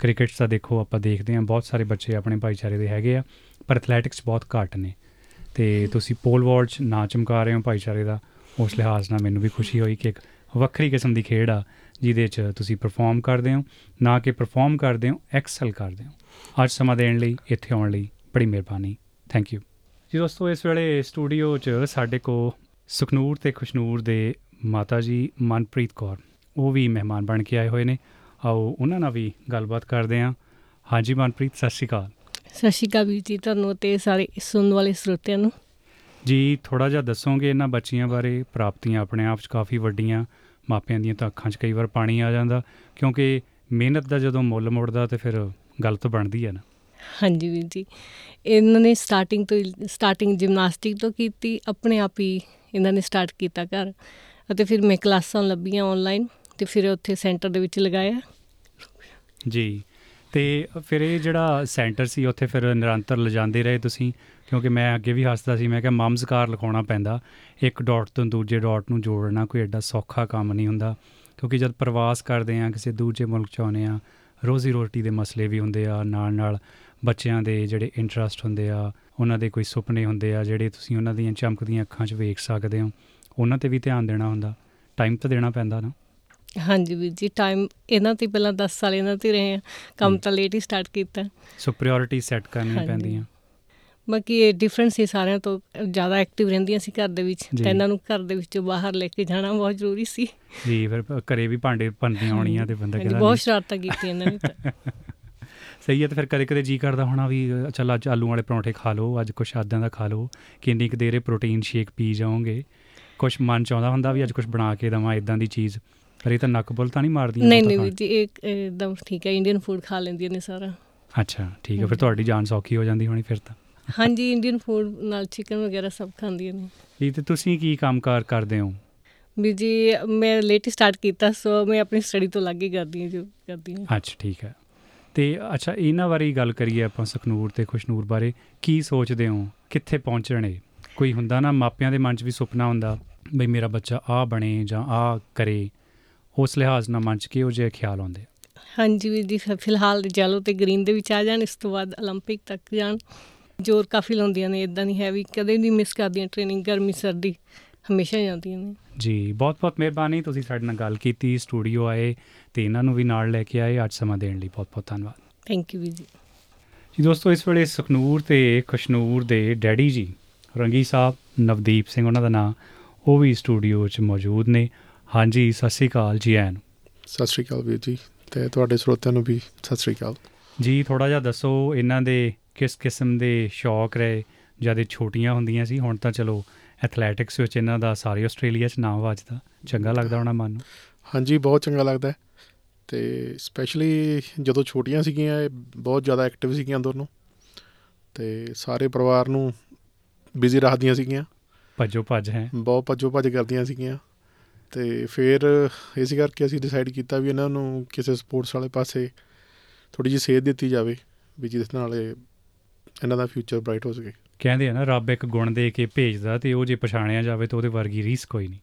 ਕ੍ਰਿਕਟ ਦਾ ਦੇਖੋ ਆਪਾਂ ਦੇਖਦੇ ਹਾਂ ਬਹੁਤ ਸਾਰੇ ਬੱਚੇ ਆਪਣੇ ਭਾਈਚਾਰੇ ਦੇ ਹੈਗੇ ਆ। ਪਰ ਐਥਲੈਟਿਕਸ ਬਹੁਤ ਘੱਟ ਨੇ। ਤੇ ਤੁਸੀਂ ਪੋਲ ਵਾਲਟ ਨਾ ਚਮਕਾ ਰਹੇ ਹੋ ਭਾਈਚਾਰੇ ਦਾ। ਉਸ ਲਿਹਾਜ਼ ਨਾਲ ਮੈਨੂੰ ਵੀ ਖੁਸ਼ੀ ਹੋਈ ਕਿ ਇੱਕ ਵੱਖਰੀ ਕਿਸਮ ਦੀ ਖੇਡ ਆ, ਜਿਹਦੇ 'ਚ ਤੁਸੀਂ ਪਰਫਾਰਮ ਕਰਦੇ ਹੋ, ਨਾ ਕਿ ਪਰਫਾਰਮ ਕਰਦੇ ਹੋ ਐਕਸਲ ਕਰਦੇ ਹੋ। ਅੱਜ ਸਮਾਂ ਦੇਣ ਲਈ, ਇੱਥੇ ਆਉਣ ਲਈ ਬੜੀ ਮਿਹਰਬਾਨੀ। ਥੈਂਕ ਯੂ ਜੀ ਦੋਸਤੋ, ਇਸ ਵੇਲੇ ਸਟੂਡੀਓ 'ਚ ਸਾਡੇ ਕੋ ਸੁਖਨੂਰ ਤੇ ਖੁਸ਼ਨੂਰ ਦੇ ਮਾਤਾ ਜੀ ਮਨਪ੍ਰੀਤ ਕੌਰ। ਉਹ ਵੀ ਮਹਿਮਾਨ ਬਣ ਕੇ ਆਏ ਹੋਏ ਨੇ। ਆਓ, ਉਹਨਾਂ ਨਾਲ ਵੀ ਗੱਲਬਾਤ ਕਰਦੇ ਹਾਂ। ਹਾਂਜੀ ਮਨਪ੍ਰੀਤ, ਸਤਿ ਸ਼੍ਰੀ ਅਕਾਲ। ਸਤਿ ਸ਼੍ਰੀ ਅਕਾਲ ਵੀਰ ਜੀ, ਤੁਹਾਨੂੰ ਤੇ ਸਾਰੇ ਸੁਣਨ ਵਾਲੇ ਸਰੋਤਿਆਂ ਨੂੰ। ਜੀ ਥੋੜਾ ਜਿਹਾ ਦੱਸੋਗੇ ਇਹਨਾਂ ਬੱਚੀਆਂ ਬਾਰੇ ਪ੍ਰਾਪਤੀਆਂ ਆਪਣੇ ਆਪ 'ਚ ਕਾਫੀ ਵੱਡੀਆਂ ਮਾਪਿਆਂ ਦੀਆਂ ਤਾਂ ਅੱਖਾਂ 'ਚ ਕਈ ਵਾਰ ਪਾਣੀ ਆ ਜਾਂਦਾ ਕਿਉਂਕਿ ਮਿਹਨਤ ਦਾ ਜਦੋਂ ਮੁੱਲ ਮੁੜਦਾ ਤੇ ਫਿਰ ਗੱਲ ਤਾਂ ਬਣਦੀ ਹੈ ਨਾ। ਹਾਂਜੀ ਵੀਰ ਜੀ ਇਹਨਾਂ ਨੇ ਸਟਾਰਟਿੰਗ ਤੋਂ ਸਟਾਰਟਿੰਗ ਜਿਮਨਾਸਟਿਕ ਤੋਂ ਕੀਤੀ ਆਪਣੇ ਆਪ ਹੀ ਇਹਨਾਂ ਨੇ ਸਟਾਰਟ ਕੀਤਾ ਘਰ ਅਤੇ ਫਿਰ ਮੈਂ ਕਲਾਸਾਂ ਲੱਭੀਆਂ ਆਨਲਾਈਨ ਤੇ ਫਿਰ ਉੱਥੇ ਸੈਂਟਰ ਦੇ ਵਿੱਚ ਲਗਾਇਆ। ਜੀ ਤੇ ਫਿਰ ਇਹ ਜਿਹੜਾ ਸੈਂਟਰ ਸੀ ਉੱਥੇ ਫਿਰ ਨਿਰੰਤਰ ਲਿਜਾਂਦੇ ਰਹੇ ਤੁਸੀਂ ਕਿਉਂਕਿ ਮੈਂ ਅੱਗੇ ਵੀ ਹੱਸਦਾ ਸੀ ਮੈਂ ਕਿਹਾ ਮਮਸਕਾਰ ਲਿਖਾਉਣਾ ਪੈਂਦਾ। ਇੱਕ ਡਾਟ ਤੋਂ ਦੂਜੇ ਡਾਟ ਨੂੰ ਜੋੜਨਾ ਕੋਈ ਐਡਾ ਸੌਖਾ ਕੰਮ ਨਹੀਂ ਹੁੰਦਾ। ਕਿਉਂਕਿ ਜਦ ਪ੍ਰਵਾਸ ਕਰਦੇ ਆ ਕਿਸੇ ਦੂਜੇ ਮੁਲਕ ਚ ਆਉਂਦੇ ਆ ਰੋਜ਼ੀ ਰੋਟੀ ਦੇ ਮਸਲੇ ਵੀ ਹੁੰਦੇ ਆ ਨਾਲ ਨਾਲ ਬੱਚਿਆਂ ਦੇ ਜਿਹੜੇ ਇੰਟਰਸਟ ਹੁੰਦੇ ਆ ਉਹਨਾਂ ਦੇ ਕੋਈ ਸੁਪਨੇ ਹੁੰਦੇ ਆ ਜਿਹੜੇ ਤੁਸੀਂ ਉਹਨਾਂ ਦੀਆਂ ਚਮਕਦੀਆਂ ਅੱਖਾਂ 'ਚ ਵੇਖ ਸਕਦੇ ਹੋ ਉਹਨਾਂ ਤੇ ਵੀ ਧਿਆਨ ਦੇਣਾ ਹੁੰਦਾ। ਟਾਈਮ ਤਾਂ ਦੇਣਾ ਪੈਂਦਾ ਨਾ। ਹਾਂਜੀ ਵੀਰ ਜੀ ਟਾਈਮ ਇਹਨਾਂ ਤੇ ਪਹਿਲਾਂ 10 ਸਾਲ ਇਹਨਾਂ ਤੇ ਰਹੇ ਆ ਕੰਮ ਤਾਂ ਲੇਟ ਹੀ ਸਟਾਰਟ ਕੀਤਾ। ਸੋ ਪ੍ਰਾਇੋਰਟੀ ਸੈੱਟ ਕਰਨੀਆਂ ਹਾਂਜੀ। ਪੈਂਦੀਆਂ। ਬਾਕੀ ਇਹ ਡਿਫਰੈਂਸ ਹੀ ਸਾਰਿਆਂ ਤੋਂ ਜ਼ਿਆਦਾ ਐਕਟਿਵ ਰਹਿੰਦੀਆਂ ਸੀ ਘਰ ਦੇ ਵਿੱਚ। ਤਾਂ ਇਹਨਾਂ ਨੂੰ ਘਰ ਦੇ ਵਿੱਚੋਂ ਬਾਹਰ ਲੈ ਕੇ ਜਾਣਾ ਬਹੁਤ ਜ਼ਰੂਰੀ ਸੀ। ਜੀ ਫਿਰ ਘਰੇ ਵੀ ਭਾਂਡੇ ਭੰਦੀਆਂ ਹੋਣੀਆਂ ਤੇ ਬੰਦਾ ਕਿਹਦਾ ਬਹੁਤ ਸ਼ਰਾਰਤਾਂ ਕੀਤੀਆਂ ਇਹਨਾਂ ਨੇ ਤਾਂ। <laughs> ਸਹੀ ਹੈ ਤੇ ਫਿਰ ਕਦੇ ਕਦੇ ਜੀ ਕਰਦਾ ਹੋਣਾ ਵੀ ਚੱਲ ਅੱਜ ਆਲੂ ਵਾਲੇ ਪਰੌਂਠੇ ਖਾ ਲਓ ਅੱਜ ਕੁਛ ਆਦਾਂ ਦਾ ਖਾ ਲਓ ਕਿੰਨੀ ਕੁ ਦੇਰੇ ਪ੍ਰੋਟੀਨ ਸ਼ੇਕ ਪੀ ਜਾਓਗੇ। ਕੁਝ ਮਨ ਚਾਹੁੰਦਾ ਹੁੰਦਾ ਵੀ ਅੱਜ ਕੁਝ ਬਣਾ ਕੇ ਦਵਾਂ ਇਦਾਂ ਦੀ ਚੀਜ਼ ਪਰ ਇਹ ਤਾਂ ਨੱਕ ਬੁੱਲ ਤਾਂ ਨਹੀਂ ਮਾਰਦੀ ਨਹੀਂ ਨਹੀਂ ਜੀ ਇਹ ਇੱਕਦਮ ਠੀਕ ਹੈ ਇੰਡੀਅਨ ਫੂਡ ਖਾ ਲੈਂਦੀਆਂ ਨੇ ਸਾਰਾ। ਅੱਛਾ ਠੀਕ ਹੈ ਫਿਰ ਤੁਹਾਡੀ ਜਾਨ ਸੌਖੀ ਹੋ ਜਾਂਦੀ ਹੋਣੀ ਫਿਰ ਤਾਂ। ਹਾਂਜੀ ਇੰਡੀਅਨ ਫੂਡ ਨਾਲ ਚਿਕਨ ਵਗੈਰਾ ਸਭ ਖਾਂਦੀਆਂ ਨੇ ਜੀ ਤੇ ਤੁਸੀਂ ਕੀ ਕੰਮਕਾਰ ਕਰਦੇ ਹੋ ਵੀ ਜੀ ਮੈਂ ਲੇਟ ਸਟਾਰਟ ਕੀਤਾ ਸੋ ਮੈਂ ਆਪਣੀ ਸਟੱਡੀ ਤੋਂ ਲੱਗ ਹੀ ਕਰਦੀ ਹਾਂ ਜੋ ਕਰਦੀ ਹਾਂ ਅੱਛਾ ਠੀਕ ਹੈ ਤੇ ਅੱਛਾ ਇਹਨਾਂ ਬਾਰੇ ਹੀ ਗੱਲ ਕਰੀਏ ਆਪਾਂ ਸੁਖਨੂਰ ਤੇ ਖੁਸ਼ਨੂਰ ਬਾਰੇ ਕੀ ਸੋਚਦੇ ਹੋ ਕਿੱਥੇ ਪਹੁੰਚਣੇ ਕੋਈ ਹੁੰਦਾ ਨਾ ਮਾਪਿਆਂ ਦੇ ਮਨ 'ਚ ਵੀ ਸੁਪਨਾ ਹੁੰਦਾ ਬਈ ਮੇਰਾ ਬੱਚਾ ਆ ਬਣੇ ਜਾਂ ਆ ਕਰੇ ਉਸ ਲਿਹਾਜ਼ ਨਾਲ ਮਨ 'ਚ ਕਿਹੋ ਜਿਹੇ ਖਿਆਲ ਆਉਂਦੇ ਹਾਂਜੀ ਵੀਰ ਜੀ ਫਿ- ਫਿਲਹਾਲ ਜੈਲੋ ਤੇ ਗ੍ਰੀਨ ਦੇ ਵਿੱਚ ਆ ਜਾਣ ਇਸ ਤੋਂ ਬਾਅਦ 올림픽 ਤੱਕ ਜਾਣ ਜ਼ੋਰ ਕਾਫੀ ਲਾਉਂਦੀਆਂ ਨੇ ਇਦਾਂ ਨਹੀਂ ਹੈ ਵੀ ਕਦੇ ਨਹੀਂ ਮਿਸ ਕਰਦੀਆਂ ਟ੍ਰੇਨਿੰਗ ਗਰਮੀ ਸਰਦੀ ਹਮੇਸ਼ਾ ਜਾਂਦੀਆਂ ਨੇ। ਜੀ ਬਹੁਤ ਬਹੁਤ ਮਿਹਰਬਾਨੀ ਤੁਸੀਂ ਸਾਡੇ ਨਾਲ ਗੱਲ ਕੀਤੀ ਸਟੂਡੀਓ ਆਏ ਤੇ ਇਹਨਾਂ ਨੂੰ ਵੀ ਨਾਲ ਲੈ ਕੇ ਆਏ ਅੱਜ ਸਮਾਂ ਦੇਣ ਲਈ ਬਹੁਤ ਬਹੁਤ ਧੰਨਵਾਦ ਥੈਂਕ ਯੂ ਜੀ। ਜੀ ਦੋਸਤੋ ਇਸ ਵੇਲੇ ਸੁਖਨੂਰ ਤੇ ਖੁਸ਼ਨੂਰ ਦੇ ਡੈਡੀ ਜੀ ਰੰਗੀ ਸਾਹਿਬ ਨਵਦੀਪ ਸਿੰਘ ਉਹਨਾਂ ਦਾ ਨਾਮ ਉਹ ਵੀ ਸਟੂਡੀਓ 'ਚ ਮੌਜੂਦ ਨੇ। ਹਾਂਜੀ ਸਤਿ ਸ਼੍ਰੀ ਅਕਾਲ ਜੀ ਐਨ। ਸਤਿ ਸ਼੍ਰੀ ਅਕਾਲ ਵੀਰ ਜੀ ਤੇ ਤੁਹਾਡੇ ਸਰੋਤਿਆਂ ਨੂੰ ਵੀ ਸਤਿ ਸ਼੍ਰੀ ਅਕਾਲ। ਜੀ ਥੋੜਾ ਜਿਹਾ ਦੱਸੋ ਇਹਨਾਂ ਦੇ ਕਿਸ ਕਿਸਮ ਦੇ ਸ਼ੌਕ ਰਹੇ ਜਦ ਛੋਟੀਆਂ ਹੁੰਦੀਆਂ ਸੀ ਹੁਣ ਤਾਂ ਚਲੋ ਐਥਲੈਟਿਕਸ ਵਿੱਚ ਇਹਨਾਂ ਦਾ ਸਾਰੇ ਆਸਟ੍ਰੇਲੀਆ 'ਚ ਨਾਮ ਵੱਜਦਾ। ਚੰਗਾ ਲੱਗਦਾ ਹੋਣਾ ਮਨ ਨੂੰ? ਹਾਂਜੀ ਬਹੁਤ ਚੰਗਾ ਲੱਗਦਾ ਤੇ ਸਪੈਸ਼ਲੀ ਜਦੋਂ ਛੋਟੀਆਂ ਸੀਗੀਆਂ ਇਹ ਬਹੁਤ ਜ਼ਿਆਦਾ ਐਕਟਿਵ ਸੀਗੀਆਂ ਦੋਨੋਂ ਤੇ ਸਾਰੇ ਪਰਿਵਾਰ ਨੂੰ ਬਿਜ਼ੀ ਰੱਖਦੀਆਂ ਸੀਗੀਆਂ। ਭੱਜੋ ਭੱਜ ਹੈ। ਬਹੁਤ ਭੱਜੋ ਭੱਜ ਕਰਦੀਆਂ ਸੀਗੀਆਂ। ਤੇ ਫਿਰ ਇਸ ਕਰਕੇ ਅਸੀਂ ਡਿਸਾਈਡ ਕੀਤਾ ਵੀ ਇਹਨਾਂ ਨੂੰ ਕਿਸੇ ਸਪੋਰਟਸ ਵਾਲੇ ਪਾਸੇ ਥੋੜੀ ਜਿਹੀ ਸੇਧ ਦਿੱਤੀ ਜਾਵੇ ਵੀ ਜਿਸ ਨਾਲ ਇਹ ਇਹਨਾਂ ਦਾ ਫਿਊਚਰ ਬ੍ਰਾਈਟ ਹੋ ਸਕੇ। ਕਹਿੰਦੇ ਆ ਨਾ ਰੱਬ ਇੱਕ ਗੁਣ ਦੇ ਕੇ ਭੇਜਦਾ ਤੇ ਉਹ ਜੇ ਪਛਾਣਿਆ ਜਾਵੇ ਤਾਂ ਉਹਦੇ ਵਰਗੀ ਰੀਸ ਕੋਈ ਨਹੀਂ।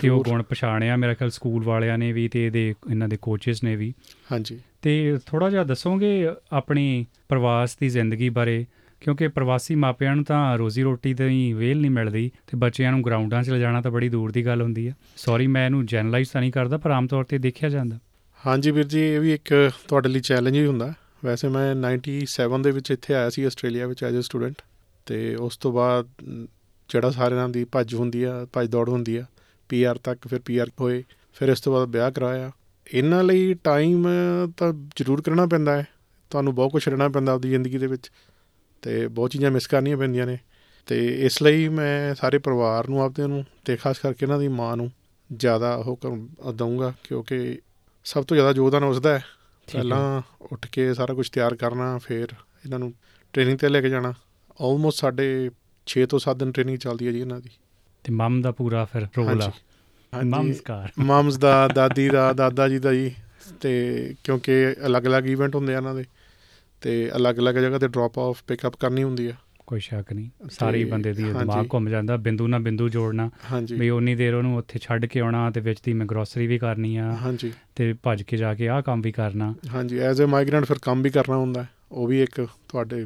ਤੇ ਉਹ ਗੁਣ ਪਛਾਣਿਆ ਮੇਰਾ ਖਿਆਲ ਸਕੂਲ ਵਾਲਿਆਂ ਨੇ ਵੀ ਤੇ ਇਹਦੇ ਇਹਨਾਂ ਦੇ ਕੋਚਸ ਨੇ ਵੀ। ਹਾਂਜੀ। ਤੇ ਥੋੜਾ ਜਿਹਾ ਦੱਸੋਗੇ ਆਪਣੀ ਪ੍ਰਵਾਸ ਦੀ ਜ਼ਿੰਦਗੀ ਬਾਰੇ? ਕਿਉਂਕਿ ਪ੍ਰਵਾਸੀ ਮਾਪਿਆਂ ਨੂੰ ਤਾਂ ਰੋਜ਼ੀ ਰੋਟੀ ਤੇ ਹੀ ਵੇਲ ਨਹੀਂ ਮਿਲਦੀ ਤੇ ਬੱਚਿਆਂ ਨੂੰ ਗਰਾਊਂਡਾਂ 'ਚ ਲਿਜਾਣਾ ਤਾਂ ਬੜੀ ਦੂਰ ਦੀ ਗੱਲ ਹੁੰਦੀ ਹੈ ਸੌਰੀ ਮੈਂ ਇਹਨੂੰ ਜਨਰਲਾਈਜ਼ ਤਾਂ ਨਹੀਂ ਕਰਦਾ ਪਰ ਆਮ ਤੌਰ ਤੇ ਦੇਖਿਆ ਜਾਂਦਾ। ਹਾਂਜੀ ਵੀਰ ਜੀ ਇਹ ਵੀ ਇੱਕ ਤੁਹਾਡੇ ਲਈ ਚੈਲੰਜ ਹੀ ਹੁੰਦਾ। ਵੈਸੇ ਮੈਂ 97 ਦੇ ਵਿੱਚ ਇੱਥੇ ਆਇਆ ਸੀ ਆਸਟ੍ਰੇਲੀਆ ਵਿੱਚ ਐਜ਼ ਅ ਸਟੂਡੈਂਟ ਤੇ ਉਸ ਤੋਂ ਬਾਅਦ ਮ, ਜਿਹੜਾ ਸਾਰਿਆਂ ਦੀ ਭੱਜ ਹੁੰਦੀ ਆ ਭੱਜ ਦੌੜ ਹੁੰਦੀ ਆ ਪੀਆਰ ਤੱਕ ਫਿਰ ਪੀਆਰ ਹੋਏ ਫਿਰ ਇਸ ਤੋਂ ਬਾਅਦ ਵਿਆਹ ਕਰਾਇਆ ਇਹਨਾਂ ਲਈ ਟਾਈਮ ਤਾਂ ਜ਼ਰੂਰ ਕਰਨਾ ਪੈਂਦਾ ਹੈ ਤੁਹਾਨੂੰ ਬਹੁਤ ਕੁਝ ਛੱਡਣਾ ਪੈਂਦਾ ਆਪਦੀ ਜ਼ਿੰਦਗੀ ਦੇ ਵਿੱਚ ਤੇ ਬਹੁਤ ਚੀਜ਼ਾਂ ਮਿਸ ਕਰਨੀਆਂ ਪੈਂਦੀਆਂ ਨੇ ਤੇ ਇਸ ਲਈ ਮੈਂ ਸਾਰੇ ਪਰਿਵਾਰ ਨੂੰ ਆਪਦੇ ਨੂੰ ਤੇ ਖਾਸ ਕਰਕੇ ਇਹਨਾਂ ਦੀ ਮਾਂ ਨੂੰ ਜ਼ਿਆਦਾ ਉਹ ਕਰ ਦਊਂਗਾ ਕਿਉਂਕਿ ਸਭ ਤੋਂ ਜ਼ਿਆਦਾ ਯੋਗਦਾਨ ਉਸਦਾ ਹੈ ਠੀਕ ਹੈ। ਪਹਿਲਾਂ ਉੱਠ ਕੇ ਸਾਰਾ ਕੁਝ ਤਿਆਰ ਕਰਨਾ ਫਿਰ ਇਹਨਾਂ ਨੂੰ ਟ੍ਰੇਨਿੰਗ ਤੇ ਲੈ ਕੇ ਜਾਣਾ। ਆਲਮੋਸਟ ਸਾਡੇ 6 ਤੋਂ 7 ਦਿਨ ਟ੍ਰੇਨਿੰਗ ਚੱਲਦੀ ਹੈ ਜੀ ਇਹਨਾਂ ਦੀ। ਤੇ ਮਮ ਦਾ ਪੂਰਾ ਫਿਰ ਰੋਲ। ਆ ਹਾਂਜੀ। ਨਮਸਕਾਰ ਮਮਸ ਦਾ ਦਾਦੀ ਦਾ ਦਾਦਾ ਜੀ ਦਾ ਜੀ। ਤੇ ਕਿਉਂਕਿ ਅਲੱਗ-ਅਲੱਗ ਇਵੈਂਟ ਹੁੰਦੇ ਆ ਇਹਨਾਂ ਦੇ। ਤੇ ਅਲੱਗ-ਅਲੱਗ ਜਗ੍ਹਾ ਤੇ ਡ੍ਰੌਪ ਆਫ ਪਿਕਅਪ ਕਰਨੀ ਹੁੰਦੀ ਆ। ਕੋਈ ਸ਼ੱਕ ਨਹੀਂ। ਸਾਰੀ ਬੰਦੇ ਦੀ। ਦਿਮਾਗ ਘੁੰਮ ਜਾਂਦਾ ਬਿੰਦੂ ਨਾਲ ਬਿੰਦੂ ਜੋੜਨਾ। ਵੀ ਉਨੀ ਦੇਰ ਉਹਨੂੰ ਉੱਥੇ ਛੱਡ ਕੇ ਆਉਣਾ ਤੇ ਵਿੱਚ ਦੀ ਮੈਂ ਗਰੋਸਰੀ ਵੀ ਕਰਨੀ ਆ ਹਾਂਜੀ। ਤੇ ਭੱਜ ਕੇ ਜਾ ਕੇ ਆਹ ਕੰਮ ਵੀ ਕਰਨਾ। ਹਾਂਜੀ ਐਜ਼ ਅ ਮਾਈਗ੍ਰੈਂਟ ਫਿਰ ਕੰਮ ਵੀ ਕਰਨਾ ਹੁੰਦਾ। ਉਹ ਵੀ ਇੱਕ ਤੁਹਾਡੇ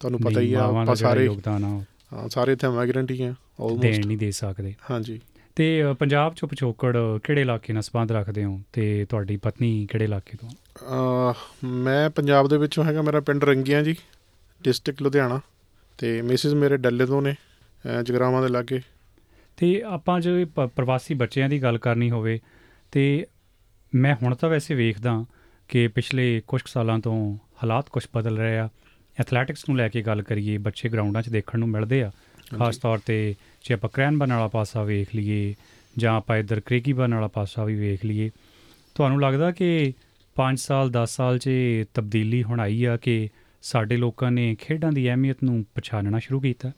ਤੁਹਾਨੂੰ ਪਤਾ ਹੀ ਆ ਆਪਾਂ ਸਾਰੇ ਯੋਗਦਾਨ ਆ ਹਾਂ, ਸਾਰੇ ਇੱਥੇ ਮਾਈਗ੍ਰੈਂਟ ਹੀ ਆ ਆਲਮੋਸਟ ਨਹੀਂ ਦੇ ਸਕਦੇ। ਹਾਂਜੀ। ਤੇ ਪੰਜਾਬ ਚੋਂ ਪਿਛੋਕੜ ਕਿਹੜੇ ਇਲਾਕੇ ਨਾਲ ਸੰਬੰਧ ਰੱਖਦੇ ਹੋ? ਤੇ ਤੁਹਾਡੀ ਪਤਨੀ ਕਿਹੜੇ ਇਲਾਕੇ ਤੋਂ? ਮੈਂ ਪੰਜਾਬ ਦੇ ਵਿੱਚੋਂ ਹੈਗਾ ਮੇਰਾ ਪਿੰਡ ਰੰਗੀਆਂ ਜੀ ਡਿਸਟ੍ਰਿਕਟ ਲੁਧਿਆਣਾ। ਤੇ ਮਿਸਿਸ ਮੇਰੇ ਡੱਲੇ ਤੋਂ ਨੇ ਜਗਰਾਵਾਂ ਦੇ ਲਾਗੇ। ਤੇ ਆਪਾਂ ਜੇ ਪ੍ਰਵਾਸੀ ਬੱਚਿਆਂ ਦੀ ਗੱਲ ਕਰਨੀ ਹੋਵੇ ਤੇ ਮੈਂ ਹੁਣ ਤਾਂ ਵੈਸੇ ਵੇਖਦਾ ਕਿ ਪਿਛਲੇ ਕੁਝ ਸਾਲਾਂ ਤੋਂ ਹਾਲਾਤ ਕੁਝ ਬਦਲ ਰਹੇ ਆ। ਐਥਲੈਟਿਕਸ ਨੂੰ ਲੈ ਕੇ ਗੱਲ ਕਰੀਏ ਬੱਚੇ ਗਰਾਊਂਡਾਂ 'ਚ ਦੇਖਣ ਨੂੰ ਮਿਲਦੇ ਆ। ਖਾਸ ਤੌਰ ਤੇ ਜੇ ਆਪਾਂ ਕ੍ਰੈਨਬਨ ਵਾਲਾ ਪਾਸਾ ਵੇਖ ਲਈਏ ਜਾਂ ਆਪਾਂ ਇੱਧਰ ਕ੍ਰਿਕੀਬਨ ਵਾਲਾ ਪਾਸਾ ਵੀ ਵੇਖ ਲਈਏ ਤੁਹਾਨੂੰ ਲੱਗਦਾ ਕਿ 5 ਸਾਲ 10 ਸਾਲ 'ਚ ਤਬਦੀਲੀ ਹੁਣ ਆਈ ਆ ਕਿ ਸਾਡੇ ਲੋਕਾਂ ਨੇ ਖੇਡਾਂ ਦੀ ਅਹਿਮੀਅਤ ਨੂੰ ਪਛਾਣਨਾ ਸ਼ੁਰੂ ਕੀਤਾ।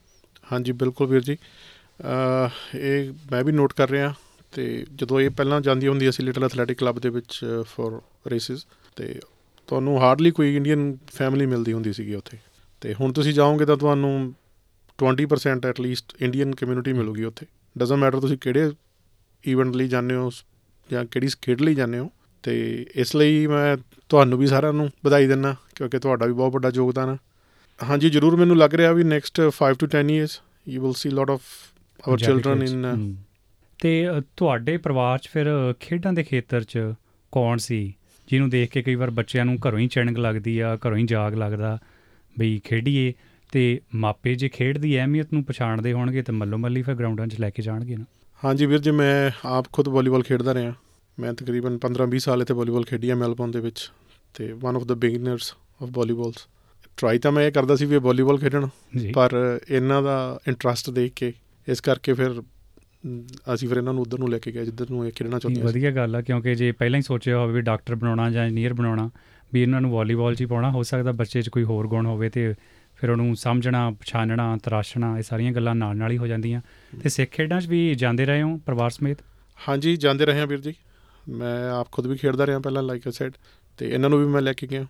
ਹਾਂਜੀ, ਬਿਲਕੁਲ ਵੀਰ ਜੀ। ਅਹ ਇਹ ਮੈਂ ਵੀ ਨੋਟ ਕਰ ਰਿਹਾ ਤੇ ਜਦੋਂ ਇਹ ਪਹਿਲਾਂ ਜਾਂਦੀ ਹੁੰਦੀ ਸੀ ਲਿਟਲ ਐਥਲੈਟਿਕ ਕਲੱਬ ਦੇ ਵਿੱਚ ਫॉर ਰੇਸਿਸ ਤੇ ਤੁਹਾਨੂੰ ਹਾਰਡਲੀ ਕੋਈ ਇੰਡੀਅਨ ਫੈਮਿਲੀ ਮਿਲਦੀ ਹੁੰਦੀ ਸੀਗੀ ਉੱਥੇ। ਤੇ ਹੁਣ ਤੁਸੀਂ ਜਾਓਗੇ ਤਾਂ ਤੁਹਾਨੂੰ 20% ਐਟ ਲੀਸਟ ਇੰਡੀਅਨ ਕਮਿਊਨਿਟੀ ਮਿਲੂਗੀ ਉੱਥੇ। ਡਸਨਟ ਮੈਟਰ ਤੁਸੀਂ ਕਿਹੜੇ ਇਵੈਂਟ ਲਈ ਜਾਂਦੇ ਹੋ, ਜਾਂ ਕਿਹੜੀ ਖੇਡ ਲਈ ਜਾਂਦੇ ਹੋ। ਤੇ ਇਸ ਲਈ ਮੈਂ ਤੁਹਾਨੂੰ ਵੀ ਸਾਰਿਆਂ ਨੂੰ ਵਧਾਈ ਦਿੰਦਾ। ਕਿਉਂਕਿ ਤੁਹਾਡਾ ਵੀ ਬਹੁਤ ਵੱਡਾ ਯੋਗਦਾਨ ਹੈ ਹਾਂਜੀ ਜ਼ਰੂਰ ਮੈਨੂੰ ਲੱਗ ਰਿਹਾ ਵੀ next 5 to 10 years you will see lot of our kids, in. ਤੇ ਤੁਹਾਡੇ ਪਰਿਵਾਰ 'ਚ ਫਿਰ ਖੇਡਾਂ ਦੇ ਖੇਤਰ 'ਚ ਕੌਣ ਸੀ? ਜਿਹਨੂੰ ਦੇਖ ਕੇ ਕਈ ਵਾਰ ਬੱਚਿਆਂ ਨੂੰ ਘਰੋਂ ਹੀ ਚਿਣਗ ਲੱਗਦੀ ਆ ਘਰੋਂ ਹੀ ਜਾਗ ਲੱਗਦਾ ਬਈ ਖੇਡੀਏ। ਤੇ ਮਾਪੇ ਜੇ ਖੇਡ ਦੀ ਅਹਿਮੀਅਤ ਨੂੰ ਪਛਾਣਦੇ ਹੋਣਗੇ ਤੇ ਮੱਲੋ ਮੱਲੀ ਫਿਰ ਗਰਾਊਂਡਾਂ 'ਚ ਲੈ ਕੇ ਜਾਣਗੇ ਨਾ। ਹਾਂਜੀ ਵੀਰ ਜੀ ਮੈਂ ਆਪ ਖੁਦ ਵਾਲੀਬਾਲ ਖੇਡਦਾ ਰਿਹਾ। ਮੈਂ ਤਕਰੀਬਨ 15-20 ਸਾਲ ਇੱਥੇ ਵਾਲੀਬਾਲ ਖੇਡੀ ਆ ਮੈਲਬੌਰਨ ਦੇ ਵਿੱਚ। ਤੇ one of the beginners of volleyballs try ਤਾਂ ਮੈਂ ਇਹ ਕਰਦਾ ਸੀ ਵੀ ਵਾਲੀਬਾਲ ਖੇਡਣ ਪਰ ਇਹਨਾਂ ਦਾ ਇੰਟਰਸਟ ਦੇਖ ਕੇ ਇਸ ਕਰਕੇ ਫਿਰ ਅਸੀਂ ਫਿਰ ਇਹਨਾਂ ਨੂੰ ਉਧਰ ਨੂੰ ਲੈ ਕੇ ਗਏ ਜਿੱਧਰ ਨੂੰ ਇਹ ਖੇਡਣਾ ਚਾਹੁੰਦੇ ਸੀ ਵਧੀਆ ਗੱਲ ਆ ਕਿਉਂਕਿ ਜੇ ਪਹਿਲਾਂ ਹੀ ਸੋਚਿਆ ਹੋਵੇ ਵੀ ਡਾਕਟਰ ਬਣਾਉਣਾ ਜਾਂ ਇੰਜੀਨੀਅਰ ਬਣਾਉਣਾ ਵੀ ਇਹਨਾਂ ਨੂੰ ਵਾਲੀਬਾਲ 'ਚ ਹੀ ਪਾਉਣਾ ਹੋ ਸਕਦਾ ਬੱਚੇ 'ਚ ਕੋਈ ਹੋਰ ਗੁਣ ਹੋਵੇ ਤੇ ਫਿਰ ਉਹਨੂੰ ਸਮਝਣਾ ਪਛਾਣਨਾ ਤਰਾਸ਼ਣਾ ਇਹ ਸਾਰੀਆਂ ਗੱਲਾਂ ਨਾਲ ਨਾਲ ਹੀ ਹੋ ਜਾਂਦੀਆਂ। ਤੇ ਸਿੱਖ ਖੇਡਾਂ 'ਚ ਵੀ ਜਾਂਦੇ ਰਹੇ ਹੋ ਪਰਿਵਾਰ ਸਮੇਤ? ਹਾਂਜੀ ਜਾਂਦੇ ਰਹੇ ਹਾਂ ਵੀਰ ਜੀ। ਮੈਂ ਆਪ ਖੁਦ ਵੀ ਖੇਡਦਾ ਰਿਹਾ ਪਹਿਲਾਂ ਲਾਈਕ ਅ ਸੈਡ ਤੇ ਇਹਨਾਂ ਨੂੰ ਵੀ ਮੈਂ ਲੈ ਕੇ ਗਿਆ।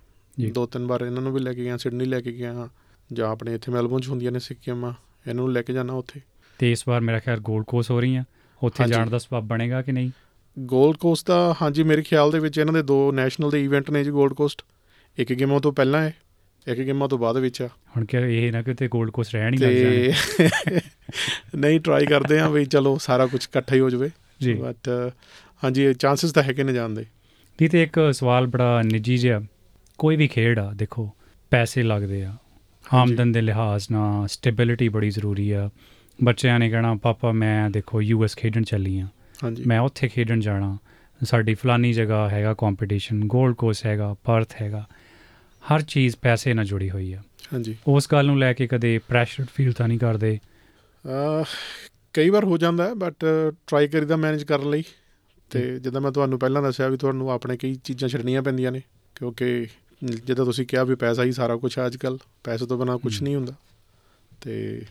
ਦੋ ਤਿੰਨ ਵਾਰ ਇਹਨਾਂ ਨੂੰ ਵੀ ਲੈ ਕੇ ਗਿਆ ਸਿਡਨੀ ਲੈ ਕੇ ਗਿਆ ਜਾਂ ਆਪਣੇ ਇੱਥੇ ਮੈਲਬੌਰਨ 'ਚ ਹੁੰਦੀਆਂ ਨੇ ਸਿੱਖ ਗੇਮਾਂ ਇਹਨਾਂ ਨੂੰ ਲੈ ਕੇ ਜਾਣਾ ਉੱਥੇ। ਤੇ ਇਸ ਵਾਰ ਮੇਰਾ ਖਿਆਲ ਗੋਲਡ ਕੋਸ ਹੋ ਰਹੀਆਂ। ਉੱਥੇ। ਜਾਣ ਦਾ ਸਬਬ ਬਣੇਗਾ ਕਿ ਨਹੀਂ? ਗੋਲਡ ਕੋਸਟ ਦਾ ਹਾਂਜੀ ਮੇਰੇ ਖਿਆਲ ਦੇ ਵਿੱਚ ਇਹਨਾਂ ਦੇ ਦੋ ਨੈਸ਼ਨਲ ਦੇ ਇਵੈਂਟ ਨੇ ਜੀ ਗੋਲਡ ਕੋਸਟ ਇੱਕ ਗੇਮਾਂ ਤੋਂ ਪਹਿਲਾਂ ਹੈ ਇੱਕ ਗੇਮਾਂ ਤੋਂ ਬਾਅਦ ਵਿੱਚ ਆ। ਹੁਣ ਕਿ ਇਹ ਨਾ ਕਿ ਉੱਥੇ ਗੋਲਡ ਕੋਸ ਰਹਿਣ ਹੀ ਲੱਗ ਤੇ <laughs> ਨਹੀਂ ਟਰਾਈ ਕਰਦੇ ਆ ਵੀ ਚਲੋ ਸਾਰਾ ਕੁਝ ਇਕੱਠਾ ਹੀ ਹੋ ਜਾਵੇ। ਜੀ। ਬਟ ਹਾਂਜੀ ਚਾਂਸਸ ਤਾਂ ਹੈਗੇ ਨੇ ਜਾਣ ਦੇ। ਦੀ ਤੇ ਇੱਕ ਸਵਾਲ ਬੜਾ ਨਿੱਜੀ ਜਿਹਾ। ਕੋਈ ਵੀ ਖੇਡ ਆ ਦੇਖੋ ਪੈਸੇ ਲੱਗਦੇ ਆ। ਆਮਦਨ ਦੇ ਲਿਹਾਜ਼ ਨਾਲ ਸਟੇਬਿਲਿਟੀ ਬੜੀ ਜ਼ਰੂਰੀ ਆ। ਬੱਚਿਆਂ ਨੇ ਕਹਿਣਾ ਪਾਪਾ ਮੈਂ ਦੇਖੋ ਯੂਐਸ ਖੇਡਣ ਚੱਲੀ ਆ। ਹਾਂਜੀ। ਮੈਂ ਉੱਥੇ ਖੇਡਣ ਜਾਣਾ। ਸਾਡੀ ਫਲਾਨੀ ਜਗ੍ਹਾ ਹੈਗਾ ਕੰਪੀਟੀਸ਼ਨ 골ਡ ਕੋਸਟ ਹੈਗਾ ਪਰਥ ਹੈਗਾ। ਹਰ ਚੀਜ਼ ਪੈਸੇ ਨਾਲ ਜੁੜੀ ਹੋਈ ਆ। ਹਾਂਜੀ। ਉਸ ਗੱਲ ਨੂੰ ਲੈ ਕੇ ਕਦੇ ਪ੍ਰੈਸ਼ਰ ਫੀਲ ਤਾਂ ਨਹੀਂ ਕਰਦੇ? ਕਈ ਵਾਰ ਹੋ ਜਾਂਦਾ ਹੈ ਬਟ ਟਰਾਈ ਕਰੀਦਾ ਮੈਨੇਜ ਕਰਨ ਲਈ। ਤੇ ਜਿੱਦਾਂ ਮੈਂ ਤੁਹਾਨੂੰ ਪਹਿਲਾਂ ਦੱਸਿਆ ਵੀ ਤੁਹਾਨੂੰ ਆਪਣੇ ਕਈ ਚੀਜ਼ਾਂ ਛੱਡਣੀਆਂ ਪੈਂਦੀਆਂ ਨੇ ਕਿਉਂਕਿ ਜਿੱਦਾਂ ਤੁਸੀਂ ਕਿਹਾ ਵੀ ਪੈਸਾ ਹੀ ਸਾਰਾ ਕੁਝ ਹੈ ਅੱਜ ਕੱਲ ਪੈਸੇ ਤੋਂ ਬਿਨਾ ਕੁਝ। ਨਹੀਂ ਹੁੰਦਾ। ਤੇ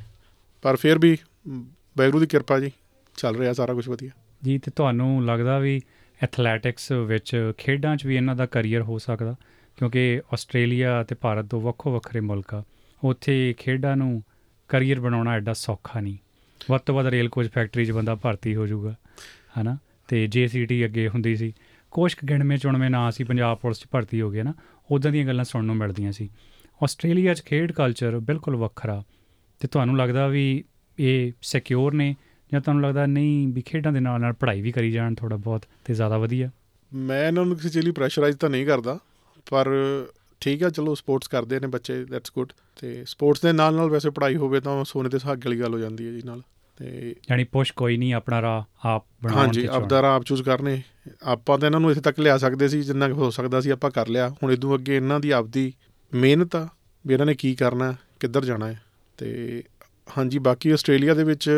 ਪਰ ਫਿਰ ਵੀ ਮ, ਵਾਹਿਗੁਰੂ ਦੀ ਕਿਰਪਾ ਜੀ ਚੱਲ ਰਿਹਾ ਸਾਰਾ ਕੁਝ ਵਧੀਆ। ਜੀ ਤੇ ਤੁਹਾਨੂੰ ਲੱਗਦਾ ਵੀ ਐਥਲੈਟਿਕਸ ਵਿੱਚ ਖੇਡਾਂ 'ਚ ਵੀ ਇਹਨਾਂ ਦਾ ਕੈਰੀਅਰ ਹੋ ਸਕਦਾ? ਕਿਉਂਕਿ ਆਸਟ੍ਰੇਲੀਆ ਤੇ ਭਾਰਤ ਦੋ ਵੱਖੋ ਵੱਖਰੇ ਮੁਲਕ ਆ। ਉੱਥੇ ਖੇਡਾਂ ਨੂੰ ਕੈਰੀਅਰ ਬਣਾਉਣਾ ਐਡਾ ਸੌਖਾ ਨਹੀਂ। ਵੱਧ ਤੋਂ ਵੱਧ ਰੇਲ ਕੋਚ ਫੈਕਟਰੀ 'ਚ ਬੰਦਾ ਭਰਤੀ ਹੋ ਜਾਊਗਾ ਹਨਾ? ਤੇ ਜੀਸੀਟੀ ਅੱਗੇ ਹੁੰਦੀ ਸੀ। ਕੁਛ ਕੁ ਗਿਣਵੇਂ ਚੁਣਵੇਂ ਨਾਂ ਸੀ ਪੰਜਾਬ ਪੁਲਿਸ 'ਚ ਭਰਤੀ ਹੋ ਗਏ ਨਾ। ਉਦਾਂ ਦੀਆਂ ਗੱਲਾਂ ਸੁਣਨ ਨੂੰ ਮਿਲਦੀਆਂ ਸੀ। ਆਸਟ੍ਰੇਲੀਆ 'ਚ ਖੇਡ ਕਲਚਰ ਬਿਲਕੁਲ ਵੱਖਰਾ ਤੇ ਤੁਹਾਨੂੰ ਲੱਗਦਾ ਵੀ ਇਹ ਸਿਕਿਉਰ ਨੇ ਜਾਂ ਤੁਹਾਨੂੰ ਲੱਗਦਾ ਨਹੀਂ ਵੀ ਖੇਡਾਂ ਦੇ ਨਾਲ ਨਾਲ ਪੜ੍ਹਾਈ ਵੀ ਕਰੀ ਜਾਣ ਥੋੜਾ ਬਹੁਤ ਤੇ ਜ਼ਿਆਦਾ ਵਧੀਆ? ਮੈਂ ਇਹਨਾਂ ਨੂੰ ਕਿਸੇ ਚੀਜ਼ ਲਈ ਪ੍ਰੈਸ਼ਰਾਈਜ਼ ਤਾਂ ਨਹੀਂ ਕਰਦਾ, ਪਰ ਠੀਕ ਆ, ਚਲੋ ਸਪੋਰਟਸ ਕਰਦੇ ਨੇ ਬੱਚੇ ਦੈਟਸ ਗੁੱਡ ਤੇ ਸਪੋਰਟਸ ਦੇ ਨਾਲ ਨਾਲ ਵੈਸੇ ਪੜ੍ਹਾਈ ਹੋਵੇ ਤਾਂ ਸੋਨੇ ਤੇ ਸੁਹਾਗੇ ਵਾਲੀ ਗੱਲ ਹੋ ਜਾਂਦੀ ਹੈ ਜੀ ਨਾਲ। ਤੇ ਯਾਨੀ ਪੁਸ਼ ਕੋਈ ਨਹੀਂ ਆਪਣਾ ਰਾਹ ਆਪ ਬਣਾਉਣ ਹਾਂਜੀ। ਆਪਦਾ ਰਾਹ ਆਪ ਚੂਜ਼ ਕਰਨੇ। ਆਪਾਂ ਤਾਂ ਇਹਨਾਂ ਨੂੰ ਇੱਥੇ ਤੱਕ ਲਿਆ ਸਕਦੇ ਸੀ ਜਿੰਨਾ ਕੁ ਹੋ ਸਕਦਾ ਸੀ ਆਪਾਂ ਕਰ ਲਿਆ। ਹੁਣ ਇਦੋਂ ਅੱਗੇ ਇਹਨਾਂ ਦੀ ਆਪਦੀ ਮਿਹਨਤ ਆ ਵੀ ਇਹਨਾਂ ਨੇ ਕੀ ਕਰਨਾ ਕਿੱਧਰ ਜਾਣਾ ਹੈ। ਤੇ ਹਾਂਜੀ ਬਾਕੀ ਆਸਟ੍ਰੇਲੀਆ ਦੇ ਵਿੱਚ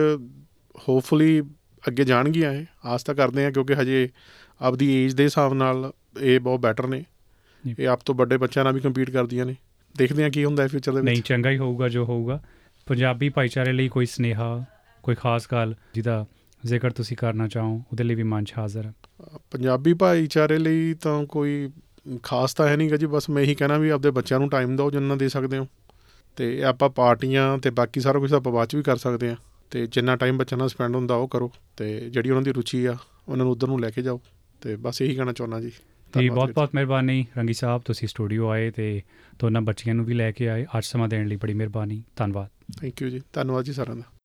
ਹੋਪਫੁਲੀ ਅੱਗੇ ਜਾਣਗੀਆਂ ਇਹ। ਆਸ ਤਾਂ ਕਰਦੇ ਆ ਕਿਉਂਕਿ ਹਜੇ ਆਪਦੀ ਏਜ ਦੇ ਹਿਸਾਬ ਨਾਲ ਇਹ ਬਹੁਤ ਬੈਟਰ ਨੇ। ਇਹ ਆਪ ਤੋਂ ਵੱਡੇ ਬੱਚਿਆਂ ਨਾਲ ਵੀ ਕੰਪੀਟ ਕਰਦੀਆਂ ਨੇ। ਦੇਖਦੇ ਆ ਕੀ ਹੁੰਦਾ ਹੈ ਫਿਊਚਰ ਦੇ ਨਹੀਂ ਵਿੱਚ ਚੰਗਾ ਹੀ ਹੋਊਗਾ ਜੋ ਹੋਊਗਾ। ਪੰਜਾਬੀ ਭਾਈਚਾਰੇ ਲਈ ਕੋਈ ਸਨੇਹਾ ਕੋਈ ਖਾਸ ਗੱਲ ਜਿਹਦਾ ਜ਼ਿਕਰ ਤੁਸੀਂ ਕਰਨਾ ਚਾਹੋ ਉਹਦੇ ਲਈ ਵੀ ਮੰਚ ਹਾਜ਼ਰ ਹੈ। ਪੰਜਾਬੀ ਭਾਈਚਾਰੇ ਲਈ ਤਾਂ ਕੋਈ ਖਾਸ ਤਾਂ ਹੈ ਨਹੀਂਗਾ ਜੀ ਬਸ ਮੈਂ ਇਹੀ ਕਹਿਣਾ ਵੀ ਆਪਦੇ ਬੱਚਿਆਂ ਨੂੰ ਟਾਈਮ ਦਿਓ ਜਿੰਨਾ ਦੇ ਸਕਦੇ ਹੋ। ਤੇ ਆਪਾਂ ਪਾਰਟੀਆਂ ਤੇ ਬਾਕੀ ਸਾਰਾ ਕੁਝ ਆਪਾਂ ਬਾਅਦ ਚ ਵੀ ਕਰ ਸਕਦੇ ਆ ਤੇ ਜਿੰਨਾ ਟਾਈਮ ਬੱਚਿਆਂ ਨਾਲ ਸਪੈਂਡ ਹੁੰਦਾ ਉਹ ਕਰੋ। ਤੇ ਜਿਹੜੀ ਉਹਨਾਂ ਦੀ ਰੁਚੀ ਆ ਉਹਨਾਂ ਨੂੰ ਉਧਰ ਨੂੰ ਲੈ ਕੇ ਜਾਓ। ਤੇ ਬਸ ਇਹੀ ਕਹਿਣਾ ਚਾਹੁੰਦਾ ਜੀ। ਜੀ ਬਹੁਤ ਬਹੁਤ ਮਿਹਰਬਾਨੀ ਰੰਗੀ ਸਾਹਿਬ ਤੁਸੀਂ ਸਟੂਡੀਓ ਆਏ ਤੇ ਦੋਨਾਂ ਬੱਚੀਆਂ ਨੂੰ ਵੀ ਲੈ ਕੇ ਆਏ। ਅੱਜ ਸਮਾਂ ਦੇਣ ਲਈ ਬੜੀ ਮਿਹਰਬਾਨੀ। ਧੰਨਵਾਦ। ਥੈਂਕ ਯੂ ਜੀ। ਧੰਨਵਾਦ ਜੀ ਸਾਰਿਆਂ ਦਾ।